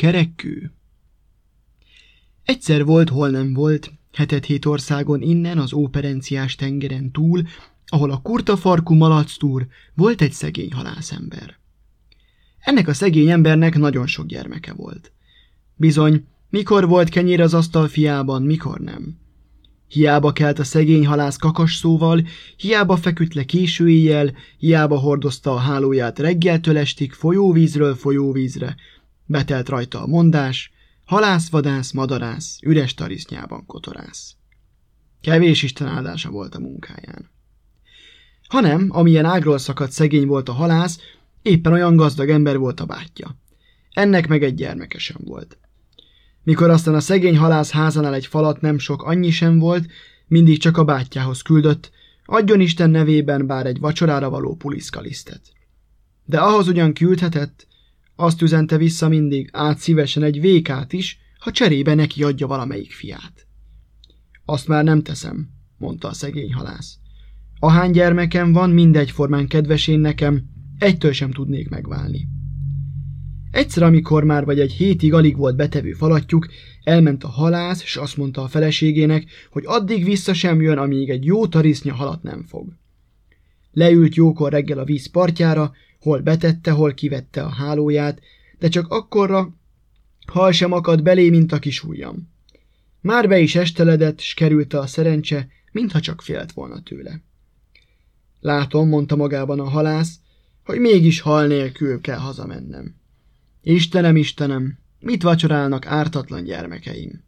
kerekkő Egyszer volt, hol nem volt, hetet hét országon innen az óperenciás tengeren túl, ahol a kurta farkú malactúr volt egy szegény halászember. Ennek a szegény embernek nagyon sok gyermeke volt. Bizony, mikor volt kenyér az asztal fiában, mikor nem. Hiába kelt a szegény halász kakas szóval, hiába feküdt le késő éjjel, hiába hordozta a hálóját reggeltől estig folyóvízről folyóvízre. Betelt rajta a mondás, halász, vadász, madarász, üres tarisznyában kotorász. Kevés Isten áldása volt a munkáján. Hanem, amilyen ágról szakadt szegény volt a halász, éppen olyan gazdag ember volt a bátyja. Ennek meg egy gyermeke sem volt. Mikor aztán a szegény halász házanál egy falat nem sok annyi sem volt, mindig csak a bátyjához küldött, adjon Isten nevében bár egy vacsorára való puliszkalisztet. De ahhoz ugyan küldhetett, azt üzente vissza mindig, át szívesen egy vékát is, ha cserébe neki adja valamelyik fiát. Azt már nem teszem, mondta a szegény halász. Ahány gyermekem van, mindegyformán kedvesén nekem, egytől sem tudnék megválni. Egyszer, amikor már vagy egy hétig alig volt betevő falatjuk, elment a halász, és azt mondta a feleségének, hogy addig vissza sem jön, amíg egy jó tarisznya halat nem fog. Leült jókor reggel a víz partjára, hol betette, hol kivette a hálóját, de csak akkorra hal sem akad belé, mint a kis ujjam. Már be is esteledett, s kerülte a szerencse, mintha csak félt volna tőle. Látom, mondta magában a halász, hogy mégis hal nélkül kell hazamennem. Istenem, Istenem, mit vacsorálnak ártatlan gyermekeim?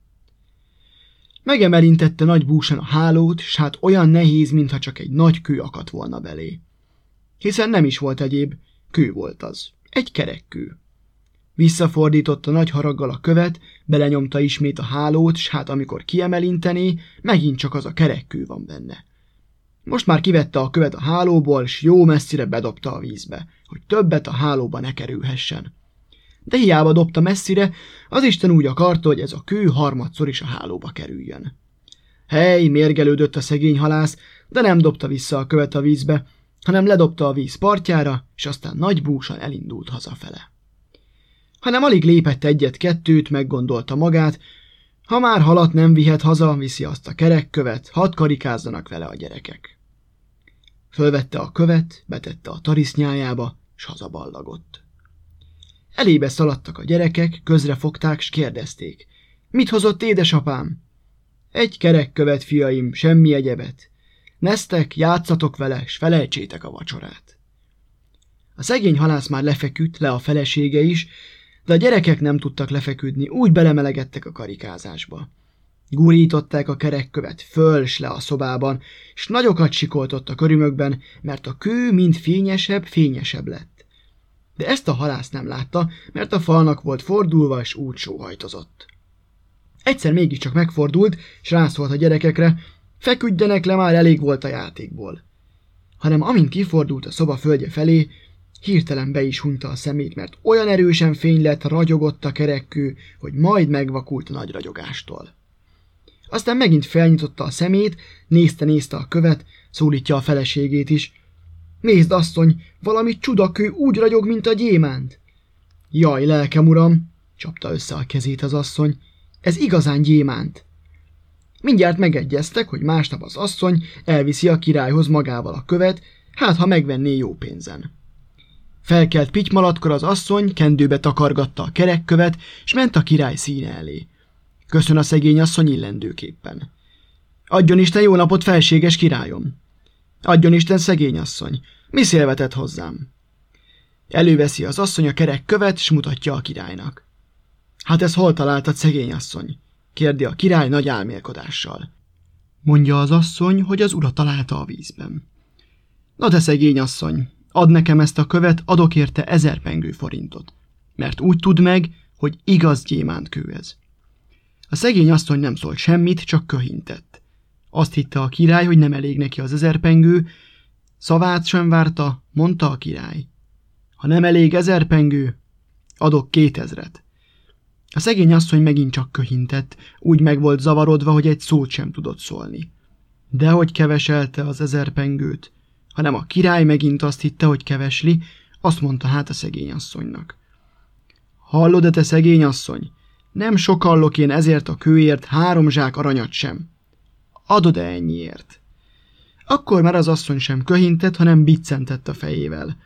Megemelintette nagy búsan a hálót, s hát olyan nehéz, mintha csak egy nagy kő akadt volna belé. Hiszen nem is volt egyéb, kő volt az. Egy kerekkő. Visszafordította nagy haraggal a követ, belenyomta ismét a hálót, s hát amikor kiemelinteni, megint csak az a kerekkő van benne. Most már kivette a követ a hálóból, s jó messzire bedobta a vízbe, hogy többet a hálóba ne kerülhessen. De hiába dobta messzire, az Isten úgy akarta, hogy ez a kő harmadszor is a hálóba kerüljön. Hely, mérgelődött a szegény halász, de nem dobta vissza a követ a vízbe, hanem ledobta a víz partjára, és aztán nagy búsan elindult hazafele. Hanem alig lépett egyet-kettőt, meggondolta magát, ha már halat nem vihet haza, viszi azt a kerekkövet, hadd karikázzanak vele a gyerekek. Fölvette a követ, betette a tarisznyájába, s hazaballagott. Elébe szaladtak a gyerekek, közrefogták, s kérdezték. Mit hozott édesapám? Egy kerekkövet, fiaim, semmi egyebet. Neztek, játszatok vele, s felejtsétek a vacsorát. A szegény halász már lefeküdt, le a felesége is, de a gyerekek nem tudtak lefeküdni, úgy belemelegettek a karikázásba. Gurították a kerekkövet föl s le a szobában, s nagyokat sikoltott a körümökben, mert a kő mind fényesebb, fényesebb lett. De ezt a halász nem látta, mert a falnak volt fordulva, és úgy sóhajtozott. Egyszer mégiscsak megfordult, s rászólt a gyerekekre, feküdjenek le, már elég volt a játékból. Hanem amint kifordult a szoba földje felé, Hirtelen be is hunta a szemét, mert olyan erősen fény lett, ragyogott a kerekkő, hogy majd megvakult a nagy ragyogástól. Aztán megint felnyitotta a szemét, nézte-nézte a követ, szólítja a feleségét is. Nézd, asszony, valami csudakő úgy ragyog, mint a gyémánt. Jaj, lelkem uram, csapta össze a kezét az asszony, ez igazán gyémánt. Mindjárt megegyeztek, hogy másnap az asszony elviszi a királyhoz magával a követ, hát ha megvenné jó pénzen. Felkelt pitymalatkor az asszony, kendőbe takargatta a kerekkövet, és ment a király színe elé. Köszön a szegény asszony illendőképpen. Adjon Isten jó napot, felséges királyom! Adjon Isten szegény asszony! Mi szélvetett hozzám? Előveszi az asszony a kerek követ, s mutatja a királynak. Hát ez hol találtad, szegény asszony? kérdi a király nagy álmélkodással. Mondja az asszony, hogy az ura találta a vízben. Na de szegény asszony, Ad nekem ezt a követ, adok érte ezer pengő forintot. Mert úgy tud meg, hogy igaz gyémántkő ez. A szegény asszony nem szólt semmit, csak köhintett. Azt hitte a király, hogy nem elég neki az ezer pengő, szavát sem várta, mondta a király. Ha nem elég ezer pengő, adok kétezret. A szegény asszony megint csak köhintett, úgy meg volt zavarodva, hogy egy szót sem tudott szólni. Dehogy keveselte az ezer pengőt, hanem a király megint azt hitte, hogy kevesli, azt mondta hát a szegény asszonynak. Hallod-e te szegény asszony? Nem sokallok én ezért a kőért három zsák aranyat sem. Adod-e ennyiért? Akkor már az asszony sem köhintett, hanem biccentett a fejével.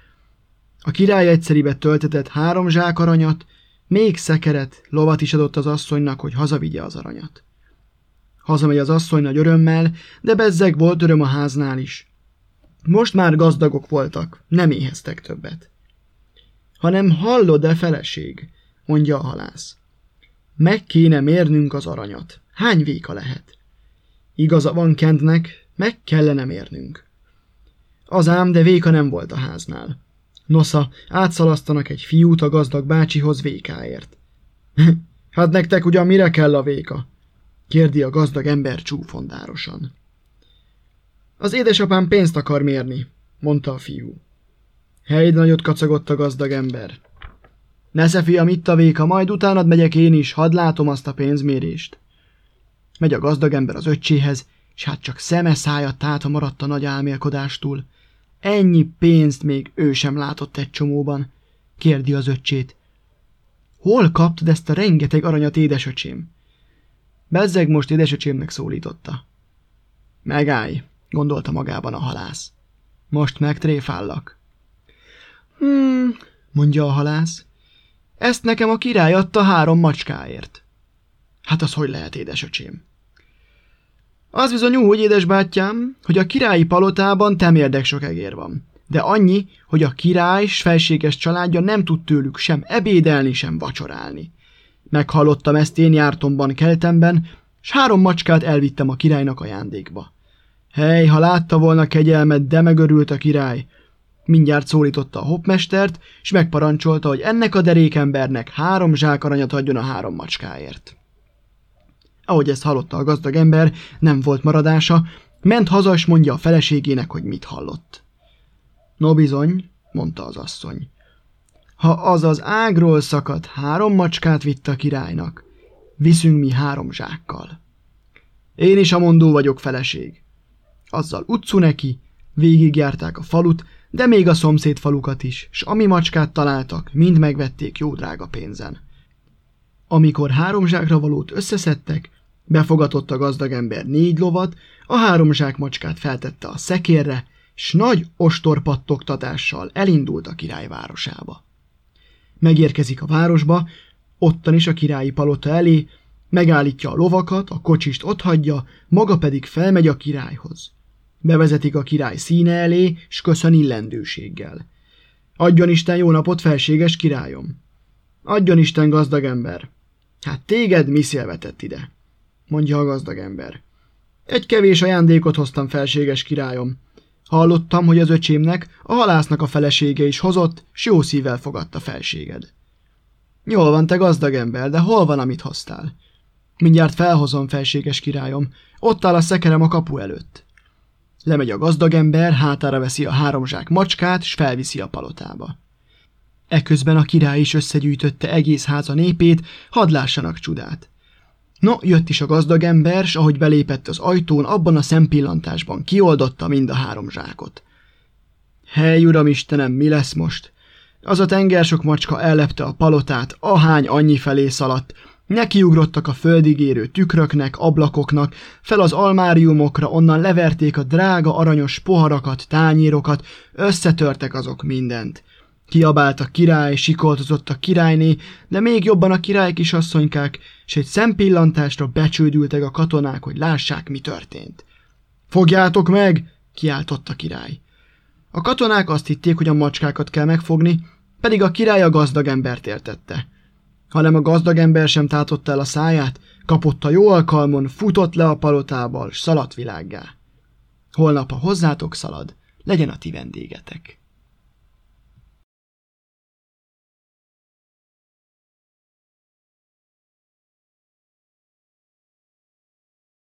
A király egyszeribe töltetett három zsák aranyat, még szekeret, lovat is adott az asszonynak, hogy hazavigye az aranyat. Hazamegy az asszony nagy örömmel, de bezzeg volt öröm a háznál is. Most már gazdagok voltak, nem éheztek többet. Hanem hallod-e feleség, mondja a halász. Meg kéne mérnünk az aranyat. Hány véka lehet? Igaza van Kentnek, meg kellene mérnünk. Az ám, de véka nem volt a háznál. Nosza, átszalasztanak egy fiút a gazdag bácsihoz vékáért. hát nektek ugyan mire kell a véka? kérdi a gazdag ember csúfondárosan. Az édesapám pénzt akar mérni, mondta a fiú. Helyd nagyot kacagott a gazdag ember. Nesze, fiam, itt a véka, majd utánad megyek én is, hadd látom azt a pénzmérést. Megy a gazdag ember az öccséhez, és hát csak szeme szája táta maradt a nagy álmélkodástól. Ennyi pénzt még ő sem látott egy csomóban, kérdi az öccsét. Hol kaptad ezt a rengeteg aranyat, édesöcsém? Bezzeg most édesöcsémnek szólította. Megállj, gondolta magában a halász. Most megtréfállak. Hmm, mondja a halász. Ezt nekem a király adta három macskáért. Hát az hogy lehet, édesöcsém? Az bizony úgy, édesbátyám, hogy a királyi palotában temérdek sok egér van. De annyi, hogy a király s felséges családja nem tud tőlük sem ebédelni, sem vacsorálni. Meghallottam ezt én jártomban keltemben, s három macskát elvittem a királynak ajándékba. Hely, ha látta volna kegyelmet, de megörült a király. Mindjárt szólította a hopmestert, és megparancsolta, hogy ennek a derékembernek három zsák aranyat adjon a három macskáért. Ahogy ezt hallotta a gazdag ember, nem volt maradása, ment haza, és mondja a feleségének, hogy mit hallott. No bizony, mondta az asszony. Ha az az ágról szakadt három macskát vitt a királynak, viszünk mi három zsákkal. Én is a mondó vagyok feleség. Azzal utcu neki, végigjárták a falut, de még a szomszéd falukat is, s ami macskát találtak, mind megvették jó drága pénzen. Amikor három zsákra valót összeszedtek, befogatott a gazdag ember négy lovat, a három zsák macskát feltette a szekérre, s nagy ostorpattogtatással elindult a király városába. Megérkezik a városba, ottan is a királyi palota elé, megállítja a lovakat, a kocsist otthagyja, maga pedig felmegy a királyhoz. Bevezetik a király színe elé, s köszön illendőséggel. Adjon Isten jó napot, felséges királyom! Adjon Isten gazdag ember! Hát téged mi szélvetett ide? Mondja a gazdag ember. Egy kevés ajándékot hoztam, felséges királyom. Hallottam, hogy az öcsémnek, a halásznak a felesége is hozott, s jó szívvel fogadta felséged. Jól van, te gazdag ember, de hol van, amit hoztál? Mindjárt felhozom, felséges királyom. Ott áll a szekerem a kapu előtt. Lemegy a gazdag ember, hátára veszi a három zsák macskát, s felviszi a palotába. Eközben a király is összegyűjtötte egész háza népét, hadd lássanak csodát. No, jött is a gazdag ember, s ahogy belépett az ajtón, abban a szempillantásban kioldotta mind a három zsákot. Hely, uram Istenem, mi lesz most? Az a tengersok macska ellepte a palotát, ahány annyi felé szaladt, Nekiugrottak a földig érő tükröknek, ablakoknak, fel az almáriumokra, onnan leverték a drága aranyos poharakat, tányérokat, összetörtek azok mindent. Kiabált a király, sikoltozott a királyné, de még jobban a király kisasszonykák, és egy szempillantásra becsődültek a katonák, hogy lássák, mi történt. Fogjátok meg! kiáltott a király. A katonák azt hitték, hogy a macskákat kell megfogni, pedig a király a gazdag embert értette hanem a gazdag ember sem tátotta el a száját, kapott a jó alkalmon, futott le a palotából, s szaladt világgá. Holnap, ha hozzátok szalad, legyen a ti vendégetek.